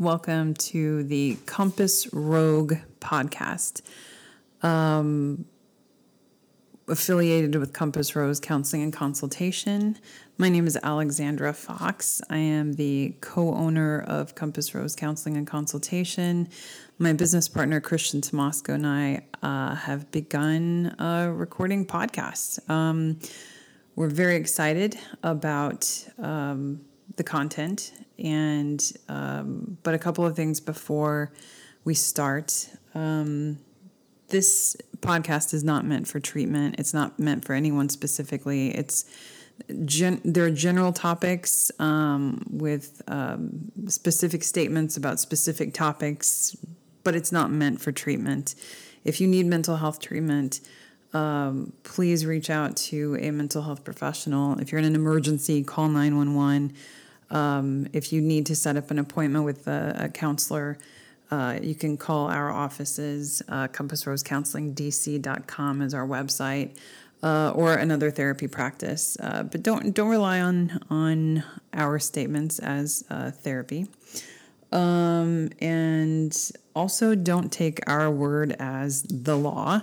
Welcome to the Compass Rogue podcast. Um, affiliated with Compass Rose Counseling and Consultation. My name is Alexandra Fox. I am the co owner of Compass Rose Counseling and Consultation. My business partner, Christian Tomasco, and I uh, have begun a recording podcast. Um, we're very excited about um, the content, and um, but a couple of things before we start. Um, this podcast is not meant for treatment. It's not meant for anyone specifically. It's gen- there are general topics um, with um, specific statements about specific topics, but it's not meant for treatment. If you need mental health treatment, um, please reach out to a mental health professional. If you're in an emergency, call 911. Um, if you need to set up an appointment with a, a counselor, uh, you can call our offices. Uh, CompassRoseCounselingDC.com is our website, uh, or another therapy practice. Uh, but don't don't rely on on our statements as uh, therapy, um, and also don't take our word as the law.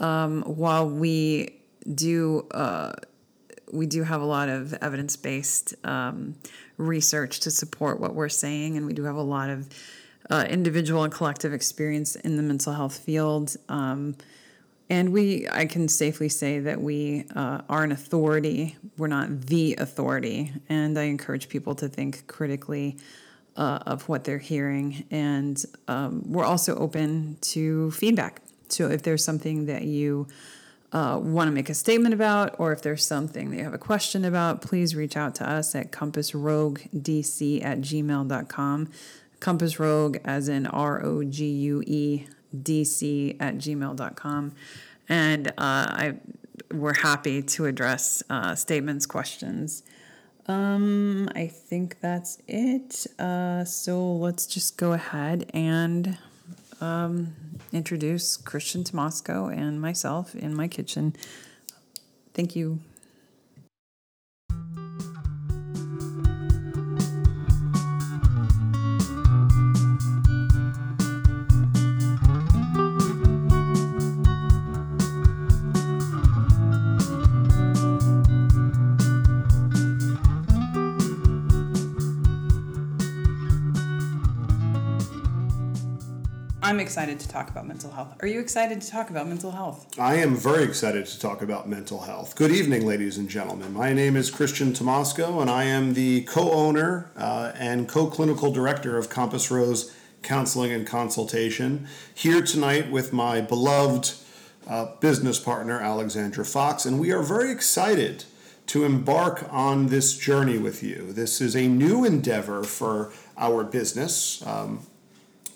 Um, while we do uh, we do have a lot of evidence based um, research to support what we're saying, and we do have a lot of uh, individual and collective experience in the mental health field. Um, and we, I can safely say that we uh, are an authority. We're not the authority. And I encourage people to think critically uh, of what they're hearing. And um, we're also open to feedback. So if there's something that you uh, want to make a statement about, or if there's something that you have a question about, please reach out to us at compassroguedc at gmail.com. Compass Rogue, as in R O G U E D C at gmail.com. And uh, I, we're happy to address uh, statements, questions. Um, I think that's it. Uh, so let's just go ahead and um, introduce Christian Tomasco and myself in my kitchen. Thank you. Excited to talk about mental health. Are you excited to talk about mental health? I am very excited to talk about mental health. Good evening, ladies and gentlemen. My name is Christian Tomasco, and I am the co owner uh, and co clinical director of Compass Rose Counseling and Consultation. Here tonight with my beloved uh, business partner, Alexandra Fox, and we are very excited to embark on this journey with you. This is a new endeavor for our business. Um,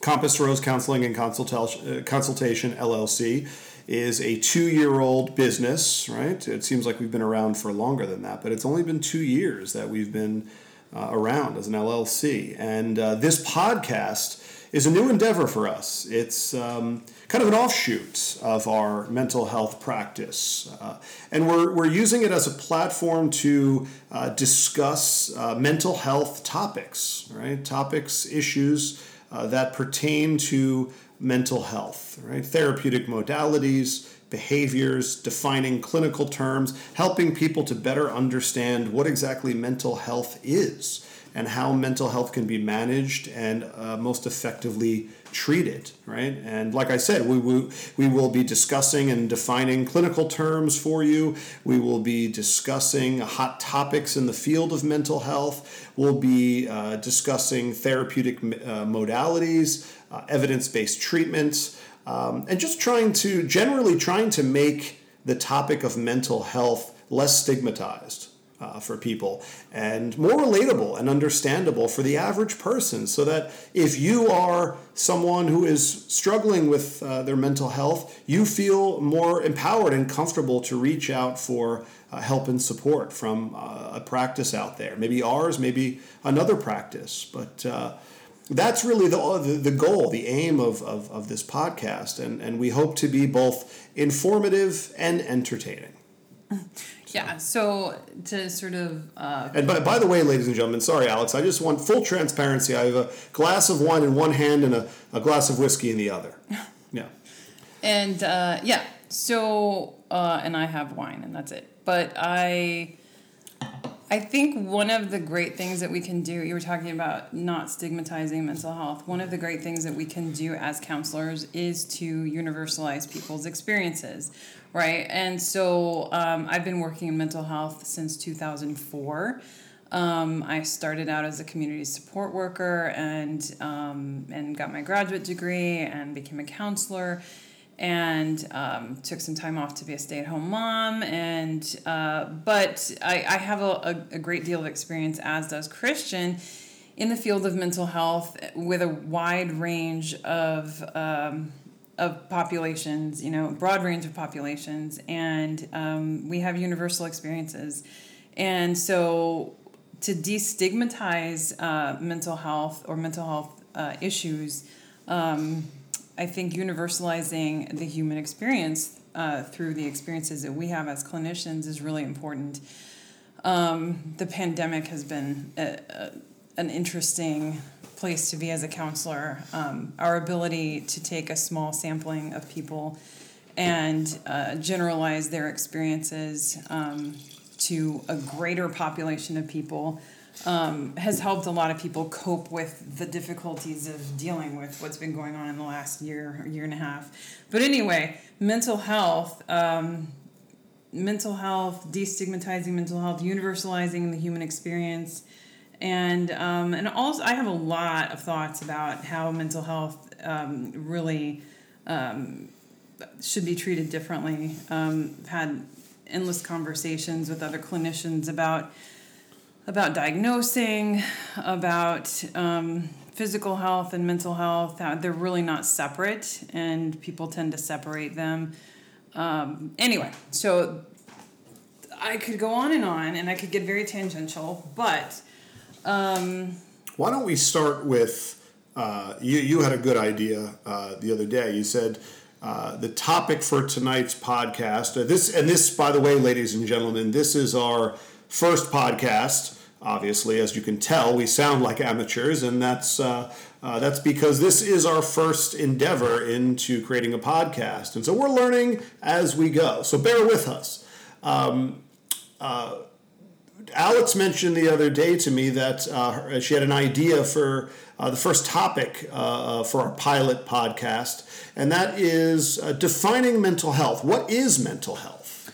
Compass Rose Counseling and Consultation, uh, Consultation LLC is a two year old business, right? It seems like we've been around for longer than that, but it's only been two years that we've been uh, around as an LLC. And uh, this podcast is a new endeavor for us. It's um, kind of an offshoot of our mental health practice. Uh, and we're, we're using it as a platform to uh, discuss uh, mental health topics, right? Topics, issues uh, that pertain to mental health, right? Therapeutic modalities, behaviors, defining clinical terms, helping people to better understand what exactly mental health is and how mental health can be managed and uh, most effectively treated, right? And like I said, we, we, we will be discussing and defining clinical terms for you. We will be discussing hot topics in the field of mental health. We'll be uh, discussing therapeutic uh, modalities, uh, evidence based treatments, um, and just trying to, generally, trying to make the topic of mental health less stigmatized uh, for people and more relatable and understandable for the average person so that if you are someone who is struggling with uh, their mental health you feel more empowered and comfortable to reach out for uh, help and support from uh, a practice out there maybe ours maybe another practice but uh, that's really the, the, the goal, the aim of, of, of this podcast. And, and we hope to be both informative and entertaining. Yeah. So to sort of. Uh, and by, by the way, ladies and gentlemen, sorry, Alex, I just want full transparency. I have a glass of wine in one hand and a, a glass of whiskey in the other. Yeah. And uh, yeah, so uh, and I have wine and that's it. But I I think one of the great things that we can do, you were talking about not stigmatizing mental health. One of the great things that we can do as counselors is to universalize people's experiences, right? And so um, I've been working in mental health since 2004. Um, I started out as a community support worker and um, and got my graduate degree and became a counselor and um, took some time off to be a stay-at-home mom and uh, but I, I have a, a, great deal of experience as does christian in the field of mental health with a wide range of um, of populations you know broad range of populations and um, we have universal experiences. And so to destigmatize uh, mental health or mental health uh, issues um, I think universalizing the human experience uh, through the experiences that we have as clinicians is really important. Um, the pandemic has been a, a, an interesting place to be as a counselor. Um, our ability to take a small sampling of people and uh, generalize their experiences um, to a greater population of people um, has helped a lot of people cope with the difficulties of dealing with what's been going on in the last year, year and a half. But anyway, mental health, um, mental health, destigmatizing mental health, universalizing the human experience, and um, and also I have a lot of thoughts about how mental health um, really um, should be treated differently. Um, had endless conversations with other clinicians about about diagnosing, about um, physical health and mental health. Uh, they're really not separate, and people tend to separate them. Um, anyway, so I could go on and on, and I could get very tangential, but. Um, Why don't we start with uh, you? You had a good idea uh, the other day. You said. Uh, the topic for tonight's podcast. Uh, this and this, by the way, ladies and gentlemen, this is our first podcast. Obviously, as you can tell, we sound like amateurs, and that's uh, uh, that's because this is our first endeavor into creating a podcast, and so we're learning as we go. So bear with us. Um, uh, Alex mentioned the other day to me that uh, she had an idea for uh, the first topic uh, for our pilot podcast, and that is defining mental health. What is mental health?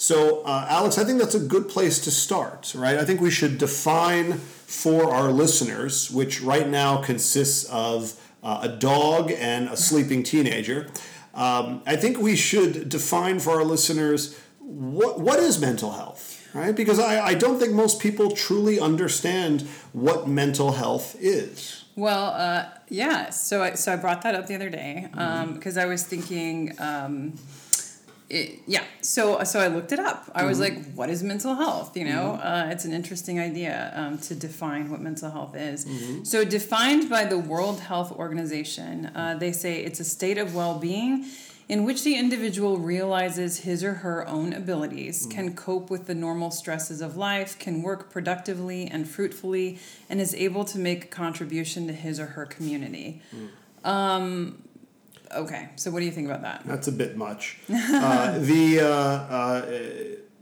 So, uh, Alex, I think that's a good place to start, right? I think we should define for our listeners, which right now consists of uh, a dog and a sleeping teenager. Um, I think we should define for our listeners what, what is mental health, right? Because I, I don't think most people truly understand what mental health is. Well, uh, yeah. So I, so I brought that up the other day because um, mm-hmm. I was thinking. Um, it, yeah so so i looked it up i was mm-hmm. like what is mental health you know mm-hmm. uh, it's an interesting idea um, to define what mental health is mm-hmm. so defined by the world health organization uh, they say it's a state of well-being in which the individual realizes his or her own abilities mm-hmm. can cope with the normal stresses of life can work productively and fruitfully and is able to make a contribution to his or her community mm. um, Okay, so what do you think about that? That's a bit much. uh, the uh, uh,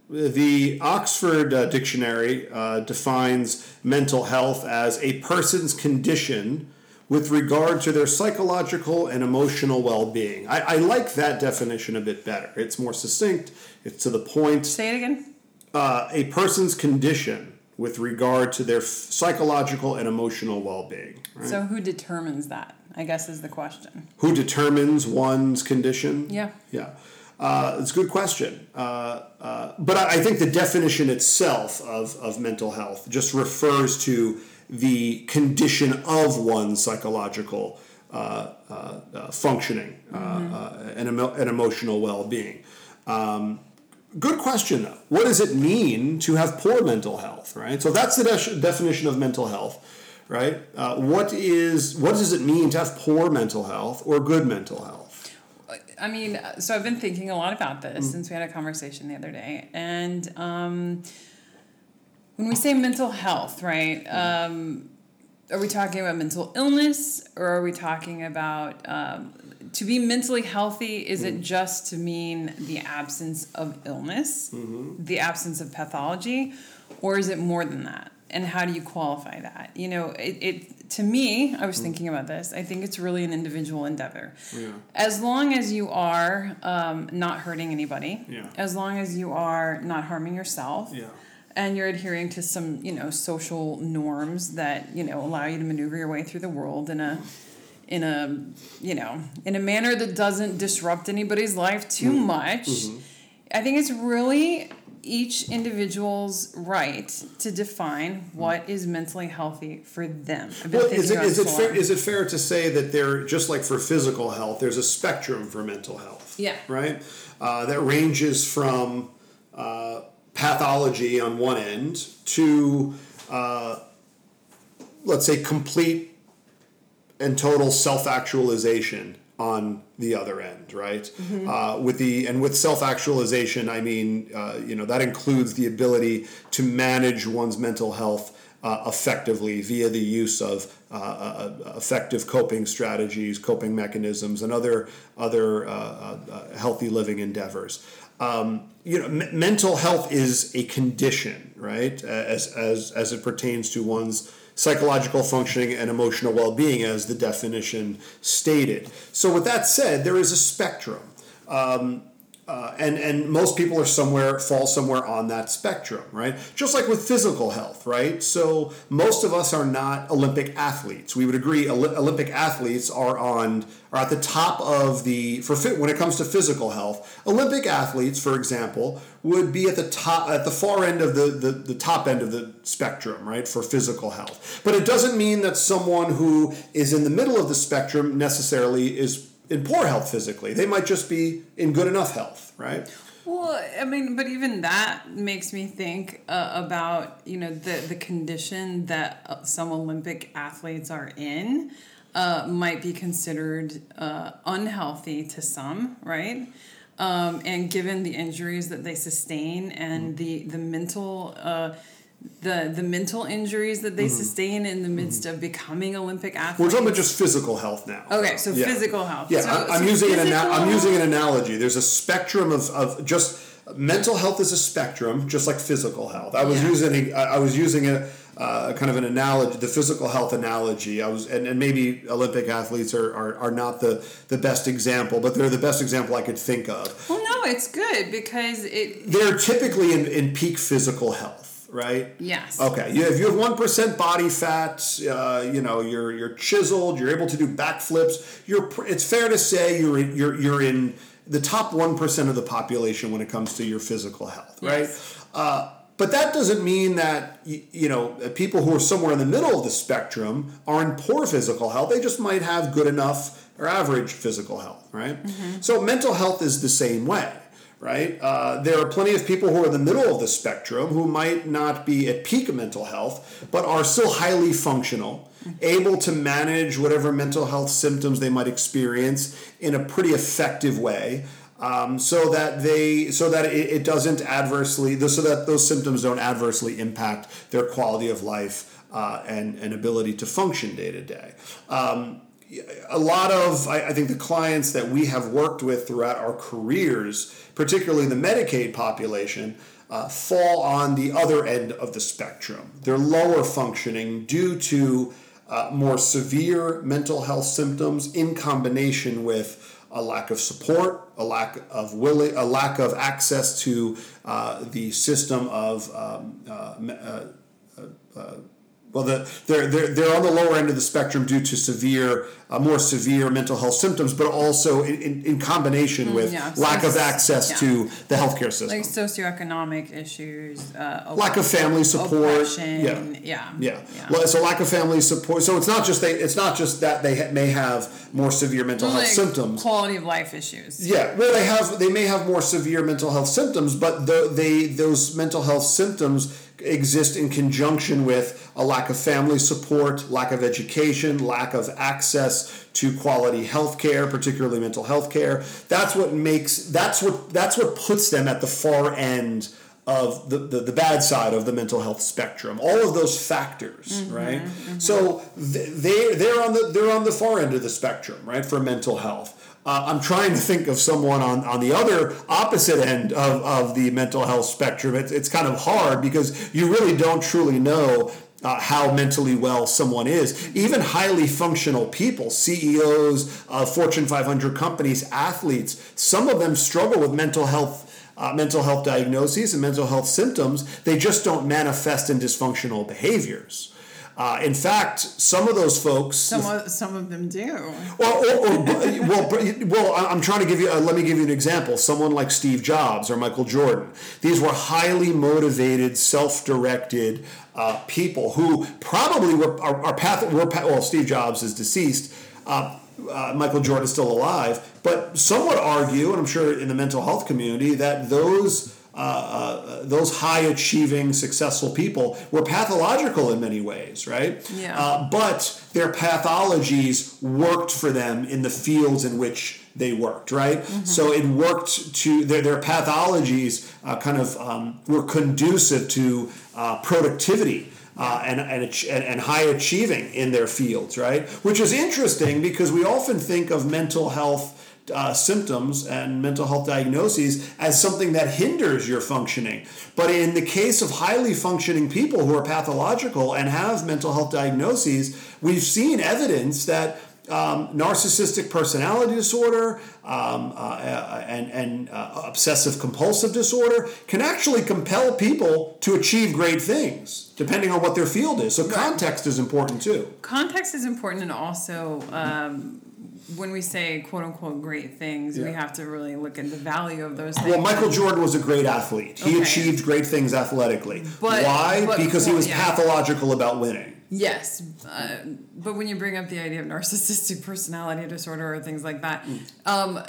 the Oxford uh, Dictionary uh, defines mental health as a person's condition with regard to their psychological and emotional well-being. I, I like that definition a bit better. It's more succinct. It's to the point. Say it again. Uh, a person's condition with regard to their psychological and emotional well-being. Right? So who determines that? I guess is the question. Who determines one's condition? Yeah. Yeah. Uh, it's a good question. Uh, uh, but I, I, think the definition itself of, of mental health just refers to the condition of one's psychological uh, uh, uh, functioning mm-hmm. and, emo- and emotional well being. Um, good question, though. What does it mean to have poor mental health, right? So that's the de- definition of mental health right? Uh, what is what does it mean to have poor mental health or good mental health? I mean, so I've been thinking a lot about this mm. since we had a conversation the other day. And um, when we say mental health, right? Um, are we talking about mental illness or are we talking about um, to be mentally healthy is mm. it just to mean the absence of illness mm-hmm. the absence of pathology or is it more than that and how do you qualify that you know it, it to me i was mm. thinking about this i think it's really an individual endeavor yeah. as long as you are um, not hurting anybody yeah. as long as you are not harming yourself yeah and you're adhering to some you know social norms that you know allow you to maneuver your way through the world in a in a you know in a manner that doesn't disrupt anybody's life too mm-hmm. much mm-hmm. i think it's really each individual's right to define what is mentally healthy for them. well, is it, is, it fair, is it fair to say that there, just like for physical health, there's a spectrum for mental health? Yeah. Right? Uh, that ranges from uh, pathology on one end to, uh, let's say, complete and total self actualization on the other end, right? Mm-hmm. Uh, with the and with self actualization, I mean, uh, you know, that includes the ability to manage one's mental health uh, effectively via the use of uh, uh, uh, effective coping strategies, coping mechanisms, and other other healthy living endeavors um, you know, m- mental health is a condition, right? As, as, as it pertains to one's psychological functioning and emotional well being, as the definition stated. So, with that said, there is a spectrum. Um, uh, and and most people are somewhere fall somewhere on that spectrum, right? Just like with physical health, right? So most of us are not Olympic athletes. We would agree Olympic athletes are on are at the top of the for fit when it comes to physical health. Olympic athletes, for example, would be at the top at the far end of the, the the top end of the spectrum, right, for physical health. But it doesn't mean that someone who is in the middle of the spectrum necessarily is in poor health physically. They might just be in good enough health, right? Well, I mean, but even that makes me think uh, about you know the the condition that uh, some Olympic athletes are in uh, might be considered uh, unhealthy to some, right? Um, and given the injuries that they sustain and mm. the the mental uh, the the mental injuries that they mm-hmm. sustain in the midst mm-hmm. of becoming Olympic athletes. We're talking about just physical health now. Okay, so yeah. physical health. Yeah, so, I'm, I'm using an ana- I'm using an analogy. There's a spectrum of, of just mental health is a spectrum, just like physical health. I was yeah. using I was using a uh, kind of an analogy, the physical health analogy. I was, and, and maybe Olympic athletes are, are, are not the, the best example, but they're the best example I could think of. Well, no, it's good because it. They're typically in, in peak physical health right? Yes. Okay. You, if you have one percent body fat, uh, you know you're you're chiseled. You're able to do backflips. You're. It's fair to say you're you're you're in the top one percent of the population when it comes to your physical health, right? Yes. Uh, but that doesn't mean that you know people who are somewhere in the middle of the spectrum are in poor physical health. They just might have good enough or average physical health, right? Mm-hmm. So mental health is the same way right? Uh, there are plenty of people who are in the middle of the spectrum who might not be at peak mental health, but are still highly functional, able to manage whatever mental health symptoms they might experience in a pretty effective way. Um, so that they so that it, it doesn't adversely so that those symptoms don't adversely impact their quality of life uh, and, and ability to function day to day. Um, a lot of I, think the clients that we have worked with throughout our careers particularly the medicaid population uh, fall on the other end of the spectrum. They're lower functioning due to uh, more severe mental health symptoms in combination with a lack of support, a lack of willing, a lack of access to uh, the system of um, uh, uh, uh, well, the, they're, they're, they're on the lower end of the spectrum due to severe, uh, more severe mental health symptoms, but also in, in, in combination mm, with yeah, lack of access yeah. to the healthcare system. Like socioeconomic issues, uh, lack of family support. Yeah. yeah. Yeah. Yeah. Well, so lack of family support. So it's not just they, it's not just that they ha- may have more severe mental health symptoms. Quality of life issues. Yeah. Well, they have, they may have more severe mental health symptoms, but the, they, those mental health symptoms exist in conjunction with a lack of family support, lack of education, lack of access to quality health care, particularly mental health care. That's what makes that's what that's what puts them at the far end of the, the, the, bad side of the mental health spectrum. All of those factors, mm-hmm, right? Mm-hmm. So they they're on the they're on the far end of the spectrum, right, for mental health. Uh, I'm trying to think of someone on, on the other opposite end of, of the mental health spectrum. It's, it's kind of hard because you really don't truly know uh, how mentally well someone is. Even highly functional people, CEOs of Fortune 500 companies, athletes, some of them struggle with mental health. Uh, mental health diagnoses and mental health symptoms, they just don't manifest in dysfunctional behaviors. Uh, in fact, some of those folks. Some of, some of them do. Or, or, or well, well, I'm trying to give you. Uh, let me give you an example. Someone like Steve Jobs or Michael Jordan. These were highly motivated, self-directed uh, people who probably were are, are path. Were, well, Steve Jobs is deceased. Uh, uh, Michael Jordan is still alive, but some would argue, and I'm sure in the mental health community, that those uh, uh, those high achieving, successful people were pathological in many ways, right? Yeah. Uh, but their pathologies worked for them in the fields in which they worked, right? Mm-hmm. So it worked to their, their pathologies uh, kind of um, were conducive to uh, productivity. Uh, and, and, and high achieving in their fields, right? Which is interesting because we often think of mental health uh, symptoms and mental health diagnoses as something that hinders your functioning. But in the case of highly functioning people who are pathological and have mental health diagnoses, we've seen evidence that um, narcissistic personality disorder um, uh, and, and uh, obsessive compulsive disorder can actually compel people to achieve great things depending on what their field is. So, context is important too. Context is important, and also um, when we say quote unquote great things, yeah. we have to really look at the value of those things. Well, Michael Jordan was a great athlete. He okay. achieved great things athletically. But, Why? But, because well, he was yeah. pathological about winning. Yes, uh, but when you bring up the idea of narcissistic personality disorder or things like that, mm. um,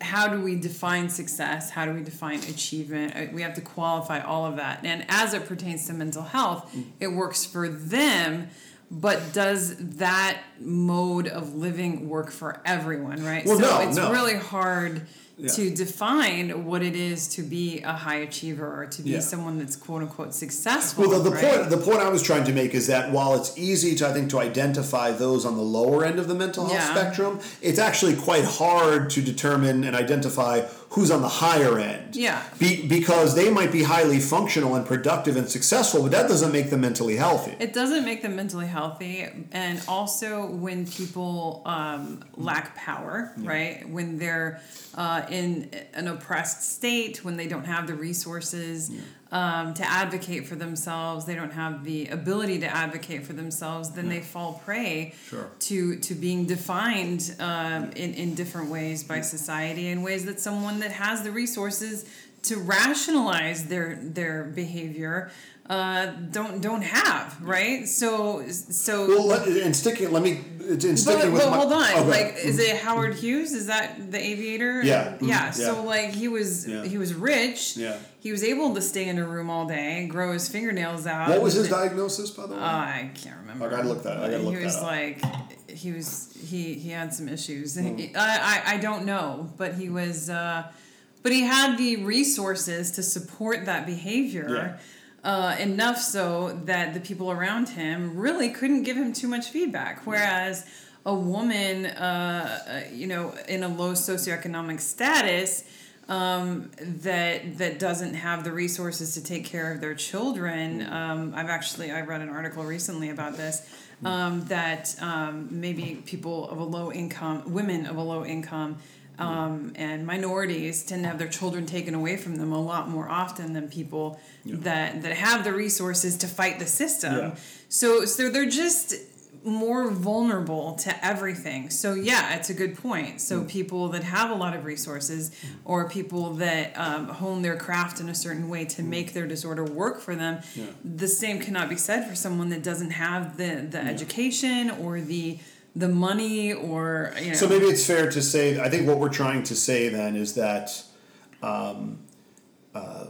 how do we define success? How do we define achievement? Uh, we have to qualify all of that. And as it pertains to mental health, mm. it works for them but does that mode of living work for everyone right well, so no, it's no. really hard yeah. to define what it is to be a high achiever or to be yeah. someone that's quote unquote successful. Well, the, the right? point the point I was trying to make is that while it's easy to I think to identify those on the lower end of the mental health yeah. spectrum, it's actually quite hard to determine and identify who's on the higher end. Yeah. Be, because they might be highly functional and productive and successful, but that doesn't make them mentally healthy. It doesn't make them mentally healthy. And also, when people um, lack power, yeah. right? When they're uh, in an oppressed state, when they don't have the resources. Yeah um, to advocate for themselves, they don't have the ability to advocate for themselves, then yeah. they fall prey sure. to to being defined um, in in different ways by society in ways that someone that has the resources to rationalize their their behavior uh, don't don't have right? So so. Well let, and sticking let me in sticking but, with but my, hold on oh, like is it howard hughes? Is that the aviator? Yeah. Yeah, yeah. so like he was yeah. he was rich. Yeah. He was able to stay in a room all day grow his fingernails out. What was his diagnosis by the way? Uh, i can't remember. I gotta look that i gotta look he was like he was he he had some issues. Mm. I, I i don't know but he was uh but he had the resources to support that behavior. Yeah uh, enough so that the people around him really couldn't give him too much feedback. Whereas a woman, uh, uh, you know, in a low socioeconomic status, um, that that doesn't have the resources to take care of their children. Um, I've actually I read an article recently about this. Um, that um, maybe people of a low income, women of a low income, um, and minorities tend to have their children taken away from them a lot more often than people yeah. that that have the resources to fight the system. Yeah. So so they're just more vulnerable to everything. So yeah, it's a good point. So mm. people that have a lot of resources, or people that um, hone their craft in a certain way to mm. make their disorder work for them, yeah. the same cannot be said for someone that doesn't have the the education or the the money or you know. So maybe it's fair to say. I think what we're trying to say then is that. Um, uh,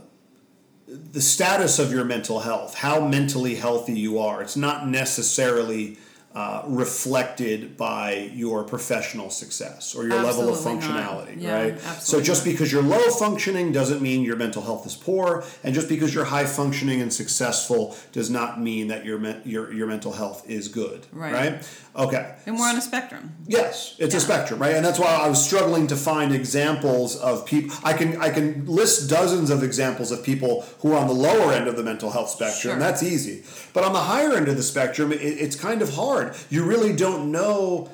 the status of your mental health, how mentally healthy you are. It's not necessarily uh, reflected by your professional success or your level of functionality, Yeah, right? So just not. because you're low functioning doesn't mean your mental health is poor, and just because you're high functioning and successful does not mean that your your your mental health is good, Right. right? Okay. And we're on a spectrum. Yes, it's a spectrum, right? And that's why I was struggling to find examples of people. I can I can list dozens of examples of people who are on the lower end of the mental health spectrum. Sure. That's easy, but on the higher end of the spectrum, it, it's kind of hard. You really don't know.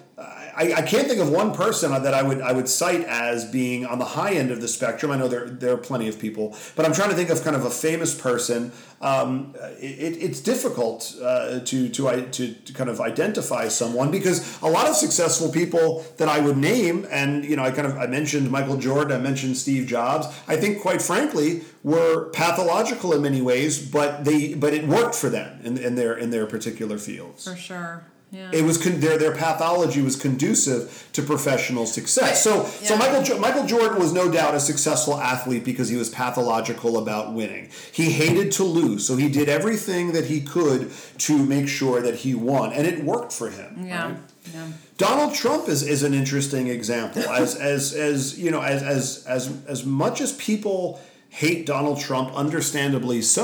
I, I can't think of one person that I would I would cite as being on the high end of the spectrum. I know there there are plenty of people, but I'm trying to think of kind of a famous person. Um, it, it's difficult uh, to to, to to kind of identify someone because a lot of successful people that I would name, and you know, I kind of I mentioned Michael Jordan, I mentioned Steve Jobs. I think, quite frankly, were pathological in many ways, but they but it worked for them in, in their in their particular fields For sure. Yeah. it was con- their their pathology was conducive to professional success. So so Yeah. Michael Jo- Michael Jordan was no doubt a successful athlete because he was pathological about winning. He hated to lose, so he did everything that he could to make sure that he won, and it worked for him. yeah. right? Yeah. Donald Trump is, is an interesting example. As as as you know, as as as as much as people hate Donald Trump, understandably so.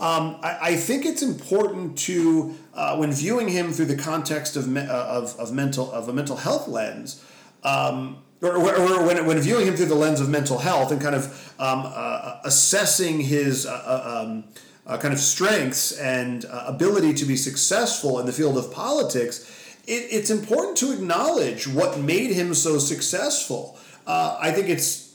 Um, I, I think it's important to uh, when viewing him through the context of me, uh, of of mental of a mental health lens. Um, or, or when, when viewing him through the lens of mental health and kind of um, uh, assessing his uh, uh, um, uh, kind of strengths and ability to be successful in the field of politics, it, it's important to acknowledge what made him so successful. I think it's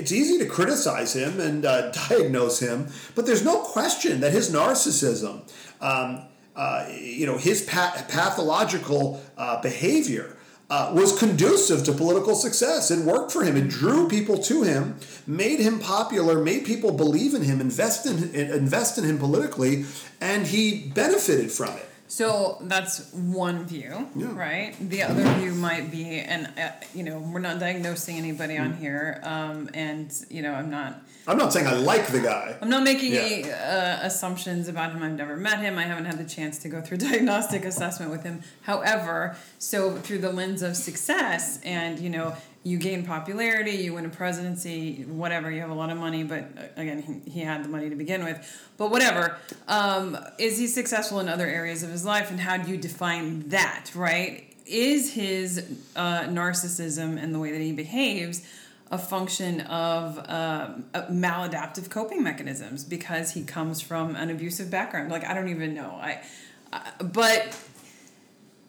it's easy to criticize him and uh, diagnose him, but there's no question that his narcissism, um, uh, you know, his pa- pathological uh, behavior. Uh, was conducive to political success. It worked for him. It drew people to him, made him popular, made people believe in him, invest in invest in him politically, and he benefited from it. So that's one view, Yeah. right? The other view might be, and uh, you know, we're not diagnosing anybody on Mm-hmm. here, um, and you know, I'm not, I'm not saying I like the guy. I'm not making Yeah. any uh, assumptions about him. I've never met him. I haven't had the chance to go through diagnostic assessment with him. However, so through the lens of success, and you know, you gain popularity, you win a presidency, whatever. You have a lot of money, but uh, again, he, he had the money to begin with. But whatever, um, is he successful in other areas of his life, and how do you define that? Right? Is his uh, narcissism and the way that he behaves? a function of uh, maladaptive coping mechanisms because he comes from an abusive background. Like I don't even know. I, I but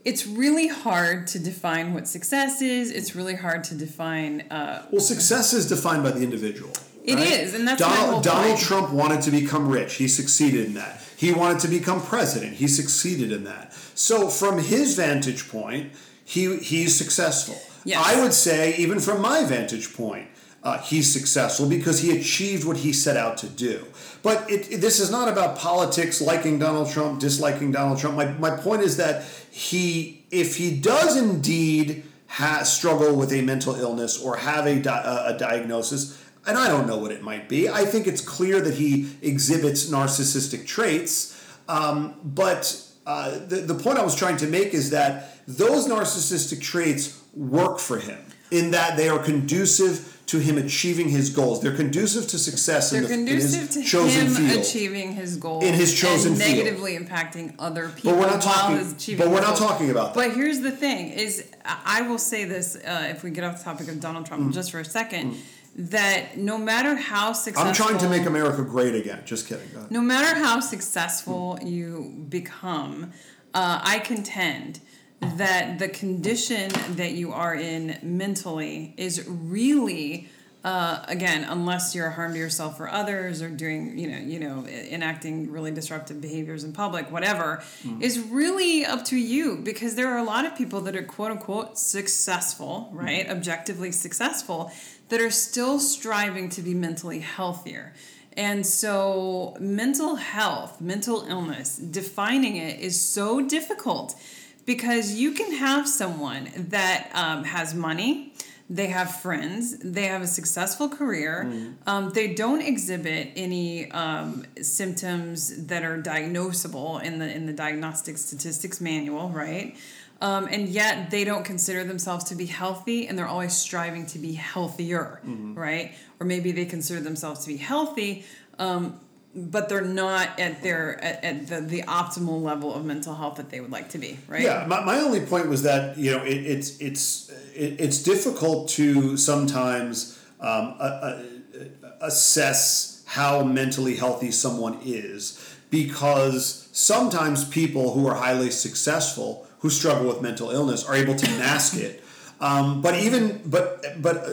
it's really hard to define what success is. It's really hard to define. Uh, Well, success is defined by the individual. It It is, and that's Donald, Donald. Trump wanted to become rich. He succeeded in that. He wanted to become president. He succeeded in that. So, from his vantage point, he he's successful. Yes. I would say, even from my vantage point, uh, he's successful because he achieved what he set out to do. But it, it- this is not about politics, liking Donald Trump, disliking Donald Trump. My, my point is that he, if he does indeed ha- struggle with a mental illness or have a, di- a, a diagnosis, and I don't know what it might be, I think it's clear that he exhibits narcissistic traits. Um, but uh, the, the point I was trying to make is that those narcissistic traits work for him in that they are conducive to him achieving his goals. They're conducive to success they're in, the, in his to chosen him field. achieving his goals In his chosen and field. negatively impacting other people. But we're not talking- but we're not goals. talking about that. But here's the thing: is I will say this uh, if we get off the topic of Donald Trump Mm. just for a second, that no matter how successful, I'm trying to make America great again. Just kidding. No matter how successful you become, uh, I contend that the condition that you are in mentally is really. Uh, again, unless you're a harm to yourself or others, or doing, you know, you know, enacting really disruptive behaviors in public, whatever, is really up to you because there are a lot of people that are quote unquote successful, right, objectively successful, that are still striving to be mentally healthier. And so, mental health, mental illness, defining it is so difficult because you can have someone that um, has money, they have friends, they have a successful career, Mm. um, they don't exhibit any um, symptoms that are diagnosable in the in the diagnostic statistics manual, right? Um, and yet they don't consider themselves to be healthy, and they're always striving to be healthier, Mm-hmm. right? Or maybe they consider themselves to be healthy, um, but they're not at their at, at the, the optimal level of mental health that they would like to be, right? Yeah, my, my only point was that you know it, it's it's it, it's difficult to sometimes um, a, a, assess how mentally healthy someone is because sometimes people who are highly successful who struggle with mental illness are able to mask it. Um, but even but but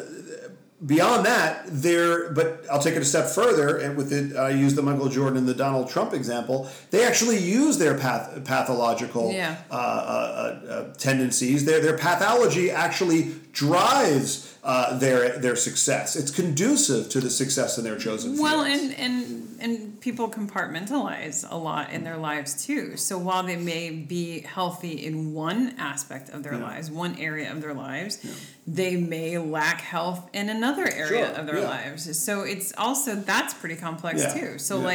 beyond that, there. But I'll take it a step further, and with it, I use the Michael Jordan and the Donald Trump example. They actually use their path, pathological Yeah. uh, uh, uh, uh, tendencies. Their their pathology actually drives uh, their their success. It's conducive to the success in their chosen Well, fields. and and and people compartmentalize a lot in their lives too. So while they may be healthy in one aspect of their Yeah. lives, one area of their lives, they may lack health in another area Sure, of their yeah. lives. So it's also that's pretty complex Yeah, too. So yeah.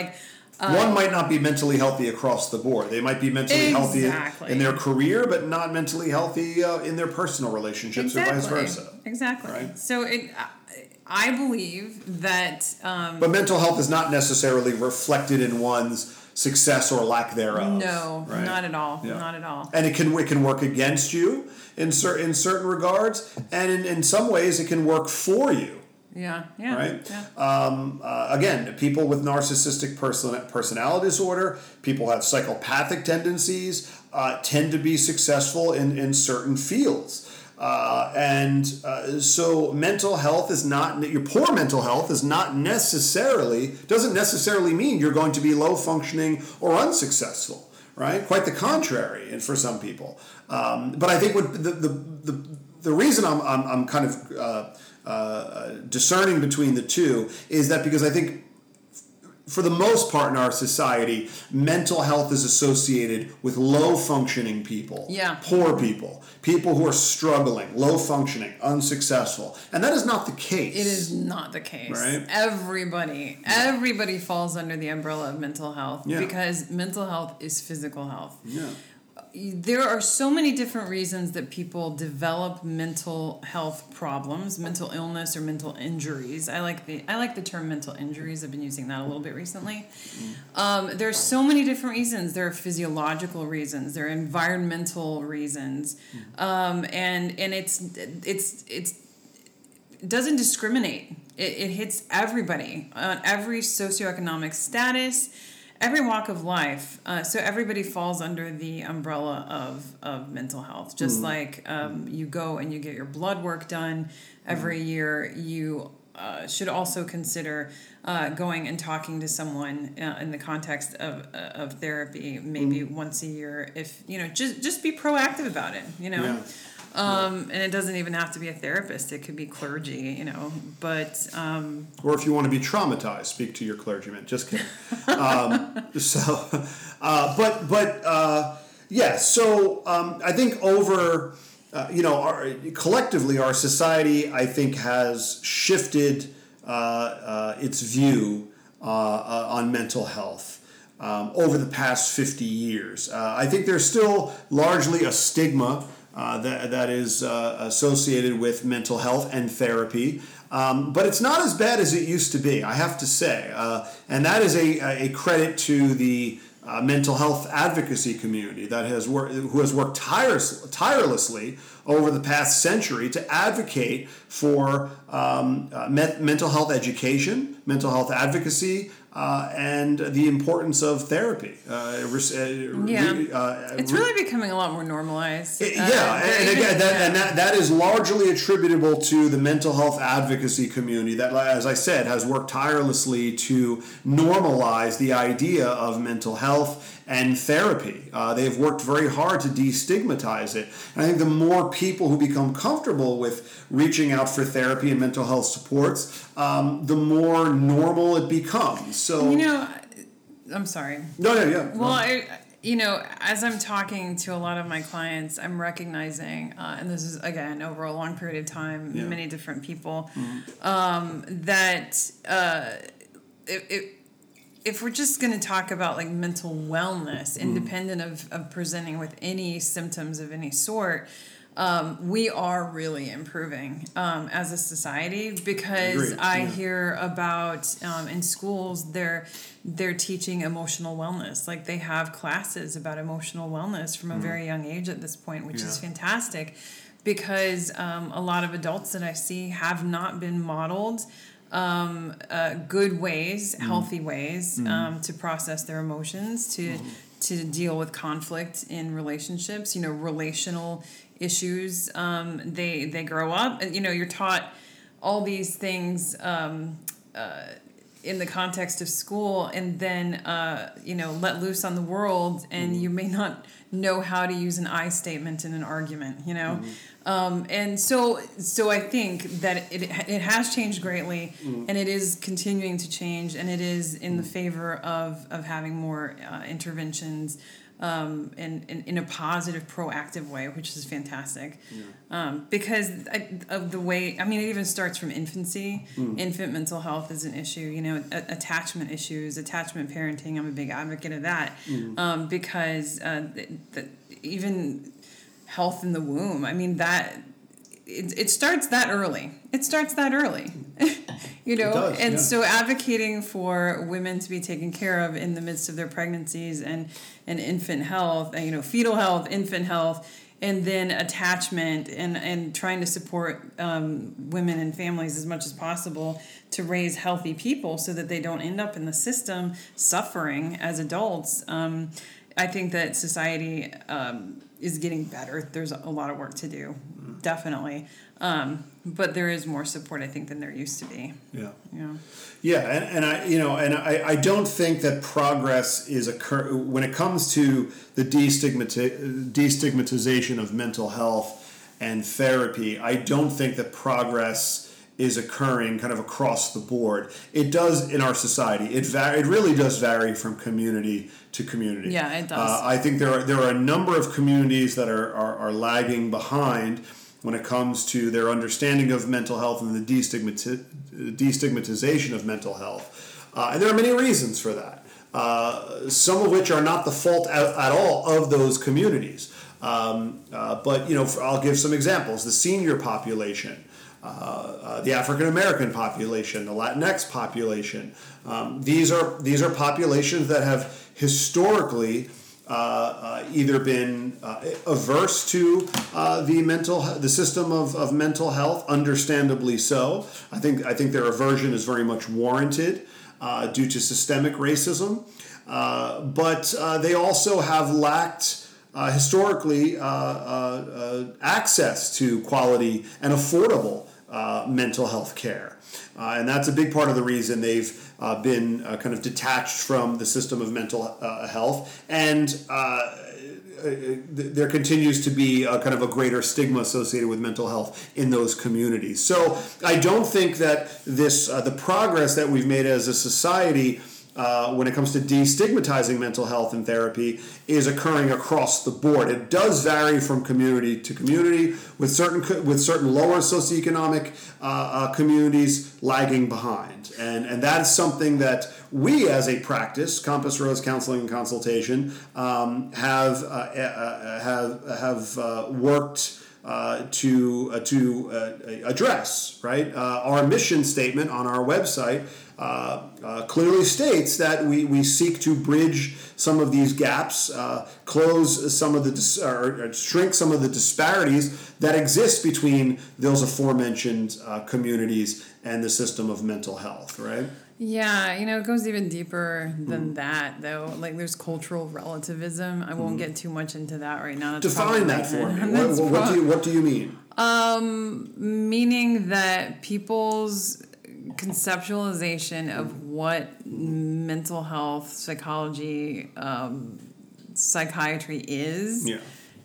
Like One might not be mentally healthy across the board. They might be mentally healthy in their career, but not mentally healthy uh, in their personal relationships, or vice versa. Exactly. Right? So it, I- I believe that um, But mental health is not necessarily reflected in one's success or lack thereof. no, right? not at all, Yeah. not at all. And it can it can work against you in certain in certain regards, and in, in some ways it can work for you. Yeah, yeah, Right. yeah. Um, uh, again, people with narcissistic person, personality disorder, people have psychopathic tendencies, uh, tend to be successful in, in certain fields. Uh, and uh, so mental health is not your poor mental health is not necessarily doesn't necessarily mean you're going to be low functioning or unsuccessful right quite the contrary and for some people um, but i think what the, the, the, the reason I'm, I'm, I'm kind of uh, discerning between the two is that because I think for the most part in our society, mental health is associated with low functioning people, Yeah. poor people, people who are struggling, low functioning, unsuccessful. And that is not the case. It is not the case. Right. Everybody, everybody falls under the umbrella of mental health Yeah. because mental health is physical health. Yeah. There are so many different reasons that people develop mental health problems, mental illness or mental injuries. I like the I like the term mental injuries. I've been using that a little bit recently. Um, there's so many different reasons. There are physiological reasons. There are environmental reasons, um, and and it's it's it's it doesn't discriminate. It, it hits everybody on every socioeconomic status, every walk of life. Uh, so everybody falls under the umbrella of, of mental health. Just like um, you go and you get your blood work done every year, you uh, should also consider uh, going and talking to someone uh, in the context of, uh, of therapy maybe once a year if you know just just be proactive about it you know Yeah. Um, and it doesn't even have to be a therapist. It could be clergy, you know. But um, Or if you want to be traumatized, speak to your clergyman. Just kidding. um, so, uh, but but uh, yeah. So um, I think over, uh, you know, our, collectively, our society, I think, has shifted uh, uh, its view uh, on mental health. Um, over the past 50 years. Uh, I think there's still largely a stigma uh, that, that is uh, associated with mental health and therapy. Um, but it's not as bad as it used to be, I have to say. Uh, and that is a, a credit to the uh, mental health advocacy community that has wor- who has worked tires- tirelessly over the past century to advocate for um, uh, me- mental health education, mental health advocacy, uh, and the importance of therapy. Uh, uh, Yeah. uh, it's re- really becoming a lot more normalized. it- Uh, yeah, there and, again, that, and that, that is largely attributable to the mental health advocacy community that, as I said, has worked tirelessly to normalize the idea of mental health and therapy. Uh, they've worked very hard to destigmatize it. And I think the more people who become comfortable with reaching out for therapy and mental health supports, um, the more normal it becomes. So, you know, I'm sorry. no, no, yeah. Well, I, you know, as I'm talking to a lot of my clients, I'm recognizing, uh, and this is again over a long period of time, Yeah. many different people, um, that uh, it, it, if we're just going to talk about like mental wellness, independent of, of presenting with any symptoms of any sort, um, we are really improving um, as a society because Agreed, I yeah. hear about um, in schools they're they're teaching emotional wellness like they have classes about emotional wellness from a very young age at this point which is Mm. Fantastic because um, a lot of adults that I see have not been modeled um, uh, good ways, Mm. healthy ways um, to process their emotions, to Mm-hmm. to deal with conflict in relationships. You know, relational issues. Um, they they grow up. and, You know, you're taught all these things. Um, uh, in the context of school and then uh, you know let loose on the world and you may not know how to use an i statement in an argument you know um, and so so i think that it, it has changed greatly and it is continuing to change and it is in the favor of of having more uh, interventions um, in, in, in a positive, proactive way, which is fantastic. Um, because I, of the way, I mean, it even starts from infancy. Infant mental health is an issue, you know, a- attachment issues, attachment parenting. I'm a big advocate of that um, because uh, th- th- even health in the womb, I mean, that it, it starts that early. It starts that early. you know, does, and yeah. so advocating for women to be taken care of in the midst of their pregnancies and and infant health, and, you know, fetal health, infant health, and then attachment and and trying to support um, women and families as much as possible to raise healthy people so that they don't end up in the system suffering as adults. Um, I think that society um, is getting better. There's a lot of work to do, definitely. Um, but there is more support, I think, than there used to be. Yeah. Yeah. Yeah, and, and I you know and I, I don't think that progress is occur when it comes to the destigmati- destigmatization of mental health and therapy. I don't think that progress is occurring kind of across the board. It does in our society. It va- it really does vary from community to community. Yeah, it does. Uh, I think there are there are a number of communities that are, are, are lagging behind when it comes to their understanding of mental health and the destigmati- destigmatization of mental health. Uh, and there are many reasons for that, uh, some of which are not the fault at, at all of those communities. Um, uh, but you know, for, I'll give some examples: the senior population, uh, uh, the African American population, the Latinx population. Um, these are these are populations that have historically uh, uh, either been uh, averse to uh, the mental the system of, of mental health, understandably so. I think I think their aversion is very much warranted due to systemic racism, but they also have lacked. Historically, access to quality and affordable uh, mental health care. Uh, and that's a big part of the reason they've uh, been uh, kind of detached from the system of mental uh, health. And there continues to be a kind of a greater stigma associated with mental health in those communities. So I don't think that this the progress that we've made as a society uh, when it comes to destigmatizing mental health and therapy is occurring across the board. It does vary from community to community, with certain with certain lower socioeconomic uh, uh, communities lagging behind, and and that is something that we as a practice, Compass Rose Counseling and Consultation, um, have uh, uh, have have uh, worked. Uh, to uh, to uh, address right uh, our mission statement on our website uh, uh, clearly states that we, we seek to bridge some of these gaps, uh, close some of the dis- or, or shrink some of the disparities that exist between those aforementioned uh, communities and the system of mental health. Right? Yeah, you know, it goes even deeper than that, though. Like, there's cultural relativism. I won't get too much into that right now. That's Define that for me. What, what, what do you what do you mean? meaning that people's conceptualization of what mental health, psychology, um, psychiatry is Yeah.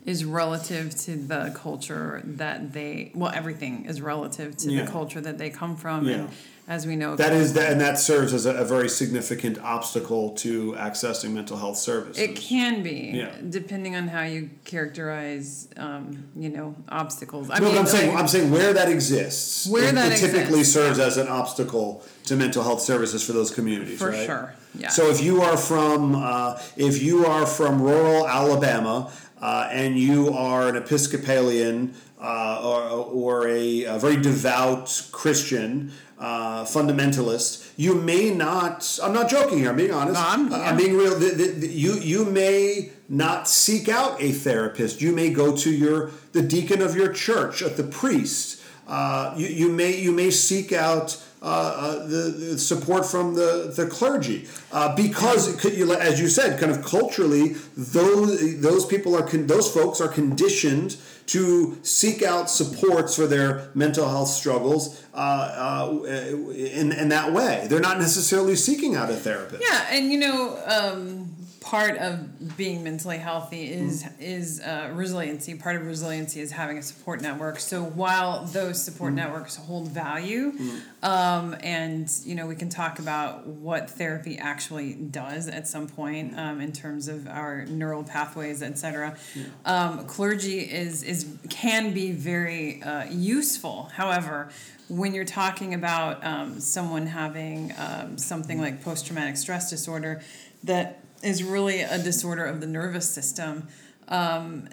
is relative to the culture that they well everything is relative to Yeah. the culture that they come from Yeah. and as we know That is that, and that serves as a, a very significant obstacle to accessing mental health services. it can be Yeah. depending on how you characterize um, you know obstacles i no, mean but I'm saying like- I'm saying where that exists. Where it, that it typically exists, serves as an obstacle to mental health services for those communities. for right? sure yeah So if you are from uh, if you are from rural Alabama uh, and you are an Episcopalian uh, or, or a, a very devout Christian uh, fundamentalist, you may not. I'm not joking here. I'm being honest. No, I'm-. I'm being real. The, the, the- you you may not seek out a therapist. You may go to your the deacon of your church, uh, the priest. Uh, you, you may you may seek out uh, uh, the, the support from the the clergy uh, because could, as you said, kind of culturally, those those people are con- those folks are conditioned to seek out supports for their mental health struggles uh, uh, in in that way. They're not necessarily seeking out a therapist. Yeah, and you know, um, part of being mentally healthy is is uh, resiliency. Part of resiliency is having a support network. So while those support networks hold value, um, and you know, we can talk about what therapy actually does at some point um, in terms of our neural pathways, etc. Um, clergy is is can be very uh, useful. However. When you're talking about um, someone having um, something like post traumatic stress disorder, that is really a disorder of the nervous system. Um,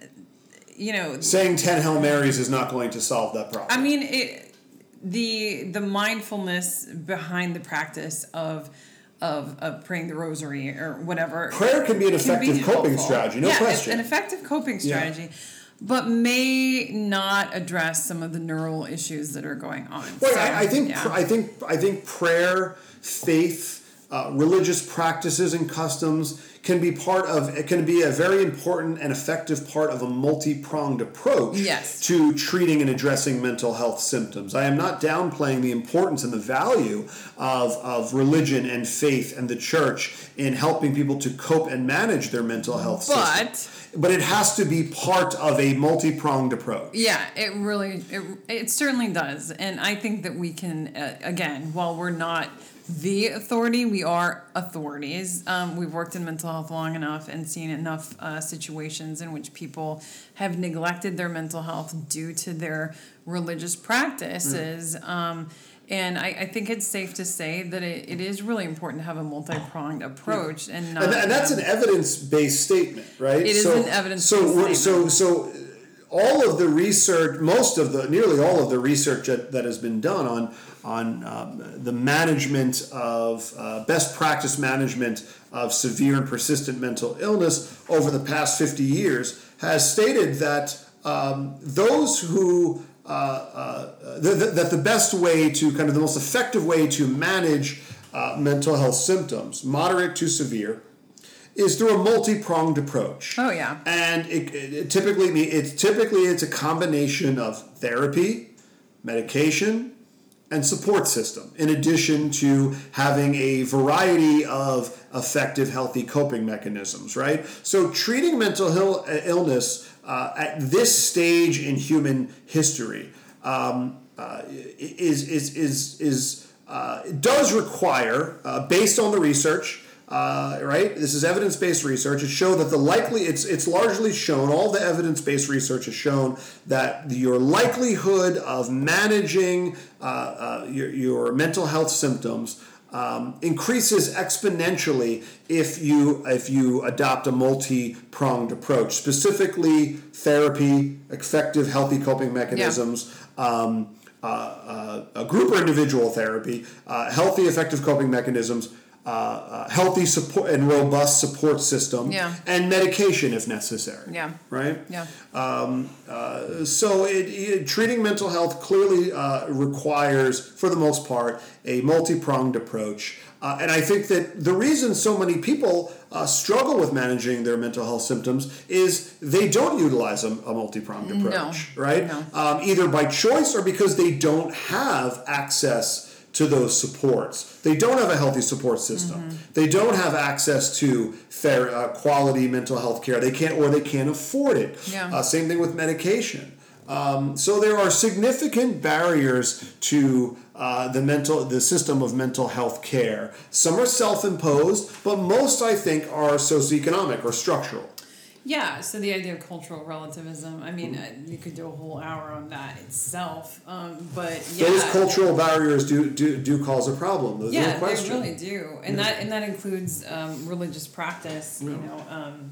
you know, Saying 10 Hail Marys is not going to solve that problem. I mean, it, the the mindfulness behind the practice of of, of praying the rosary or whatever. Prayer can be an effective coping strategy, no yeah, question. An effective coping Yeah. strategy. But may not address some of the neural issues that are going on. Well, So, I, I think yeah. I think I think prayer, faith, uh, religious practices and customs can be part of it can be a very important and effective part of a multi-pronged approach Yes. to treating and addressing mental health symptoms. I am not downplaying the importance and the value of, of religion and faith and the church in helping people to cope and manage their mental health But- system. But it has to be part of a multi-pronged approach. Yeah, it really, it, it certainly does. And I think that we can, uh, again, while we're not the authority, we are authorities. Um, we've worked in mental health long enough and seen enough uh, situations in which people have neglected their mental health due to their religious practices. Um, and I, I think it's safe to say that it, it is really important to have a multi pronged approach and not. and, and that's an evidence-based statement, right? It is so, an evidence-based so, So, so all of the research, most of the, nearly all of the research that, that has been done on on um, the management of uh, best practice management of severe and persistent mental illness over the past fifty years has stated that um, those who uh, uh, th- th- that the best way to kind of the most effective way to manage uh, mental health symptoms, moderate to severe, is through a multi-pronged approach. Oh, yeah. And it, it, it typically it's typically it's a combination of therapy, medication, and support system, in addition to having a variety of effective, healthy coping mechanisms. Right. So treating mental Ill- illness uh, at this stage in human history um, uh, is is is is uh, does require, uh, based on the research, uh, right? This is evidence-based research. It showed that the likely it's it's largely shown. All the evidence-based research has shown that your likelihood of managing uh, uh, your your mental health symptoms. Um, increases exponentially if you if you adopt a multi-pronged approach, specifically therapy, effective healthy coping mechanisms, um, uh, uh, a group or individual therapy, uh, healthy effective coping mechanisms, uh, uh, healthy support and robust support system, Yeah. and medication if necessary. Yeah. Right. Yeah. So it, it- treating mental health clearly uh, requires, for the most part, a multi-pronged approach. Uh, and I think that the reason so many people uh, struggle with managing their mental health symptoms is they don't utilize a, a multi-pronged approach, right? no. Um, either by choice or because they don't have access to those supports. They don't have a healthy support system. Mm-hmm. They don't have access to fair, uh, quality mental health care. They can't, or they can't afford it. Yeah. Uh, same thing with medication. Um, so there are significant barriers to uh, the mental, the system of mental health care. Some are self-imposed, but most, I think, are socioeconomic or structural. Yeah, so the idea of cultural relativism, I mean, uh, you could do a whole hour on that itself, um, but yeah. Those cultural barriers do, do, do cause a problem. There's yeah, no they really do. And, yeah. that, and that includes um, religious practice, you know. Um,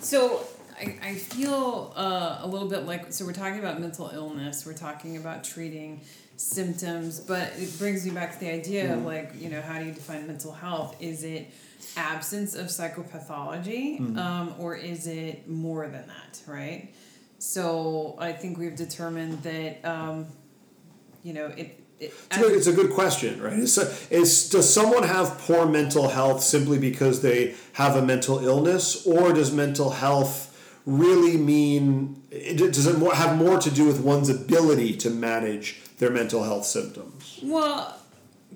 so I, I feel uh, a little bit like, so we're talking about mental illness, we're talking about treating symptoms, but it brings me back to the idea mm. of like, you know, how do you define mental health? Is it absence of psychopathology, mm-hmm. um, or is it more than that, right? So I think we've determined that, um, you know, it. it it's, a, it's a good question, right? Is, is does someone have poor mental health simply because they have a mental illness, or does mental health really mean does it more, have more to do with one's ability to manage their mental health symptoms? Well,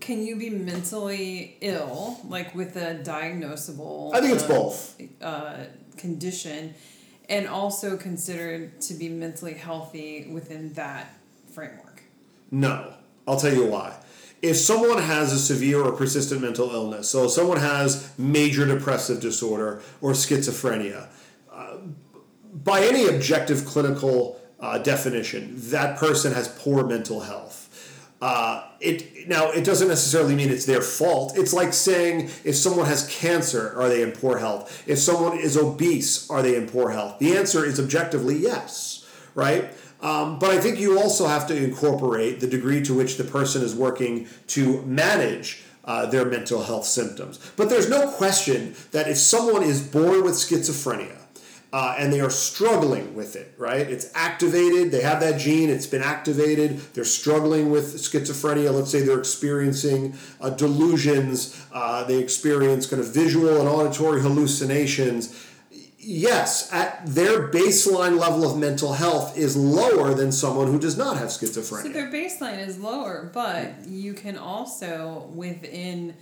can you be mentally ill, like with a diagnosable? I think it's uh, both. Uh, condition, and also considered to be mentally healthy within that framework. No, I'll tell you why. If someone has a severe or persistent mental illness, so someone has major depressive disorder or schizophrenia, uh, by any objective clinical uh, definition, that person has poor mental health. Uh, it now it doesn't necessarily mean it's their fault. It's like saying if someone has cancer, are they in poor health? If someone is obese, are they in poor health? The answer is objectively yes, right? Um, but I think you also have to incorporate the degree to which the person is working to manage uh, their mental health symptoms. But there's no question that if someone is born with schizophrenia, uh, and they are struggling with it, right? It's activated, they have that gene, it's been activated, they're struggling with schizophrenia. Let's say they're experiencing uh, delusions, uh, they experience kind of visual and auditory hallucinations. Yes, at their baseline level of mental health is lower than someone who does not have schizophrenia. So their baseline is lower, but you can also, within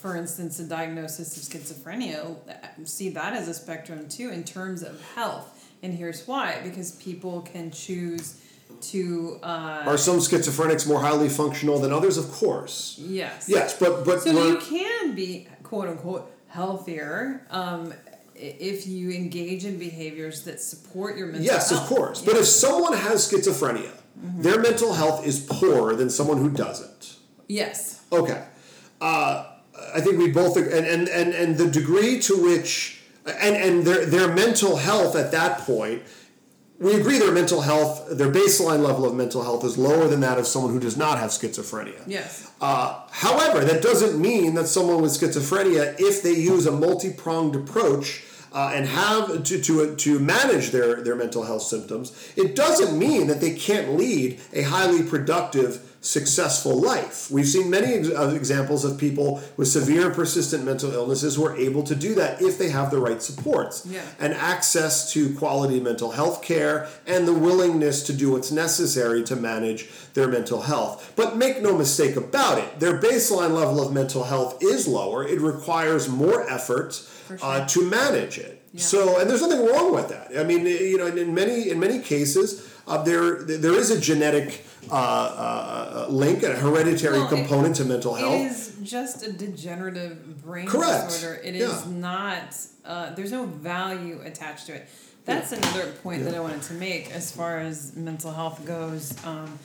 for instance, a diagnosis of schizophrenia, see that as a spectrum too in terms of health. And here's why because people can choose to. Uh, Are some schizophrenics more highly functional than others? Of course. Yes. Yes, but. but so you can be, quote unquote, healthier. Um, if you engage in behaviors that support your mental health yes, health. of course. But if someone has schizophrenia, mm-hmm. their mental health is poorer than someone who doesn't. Yes. Okay. Uh, I think we both and and and, and the degree to which and and their their mental health at that point we agree their mental health, their baseline level of mental health is lower than that of someone who does not have schizophrenia. Yes. Uh, however, that doesn't mean that someone with schizophrenia, if they use a multi pronged approach uh, and have to, to, to manage their, their mental health symptoms, it doesn't mean that they can't lead a highly productive successful life. We've seen many examples of people with severe and persistent mental illnesses who are able to do that if they have the right supports yeah. and access to quality mental health care and the willingness to do what's necessary to manage their mental health. But make no mistake about it, their baseline level of mental health is lower. It requires more effort uh, sure. uh, to manage it. Yeah. So, and there's nothing wrong with that. I mean, you know, in many in many cases, uh, there there is a genetic uh, uh, link and a hereditary well, component it, to mental health. It is just a degenerative brain Correct. disorder. It yeah. is not. Uh, there's no value attached to it. That's yeah. another point yeah. that I wanted to make as far as mental health goes. Um,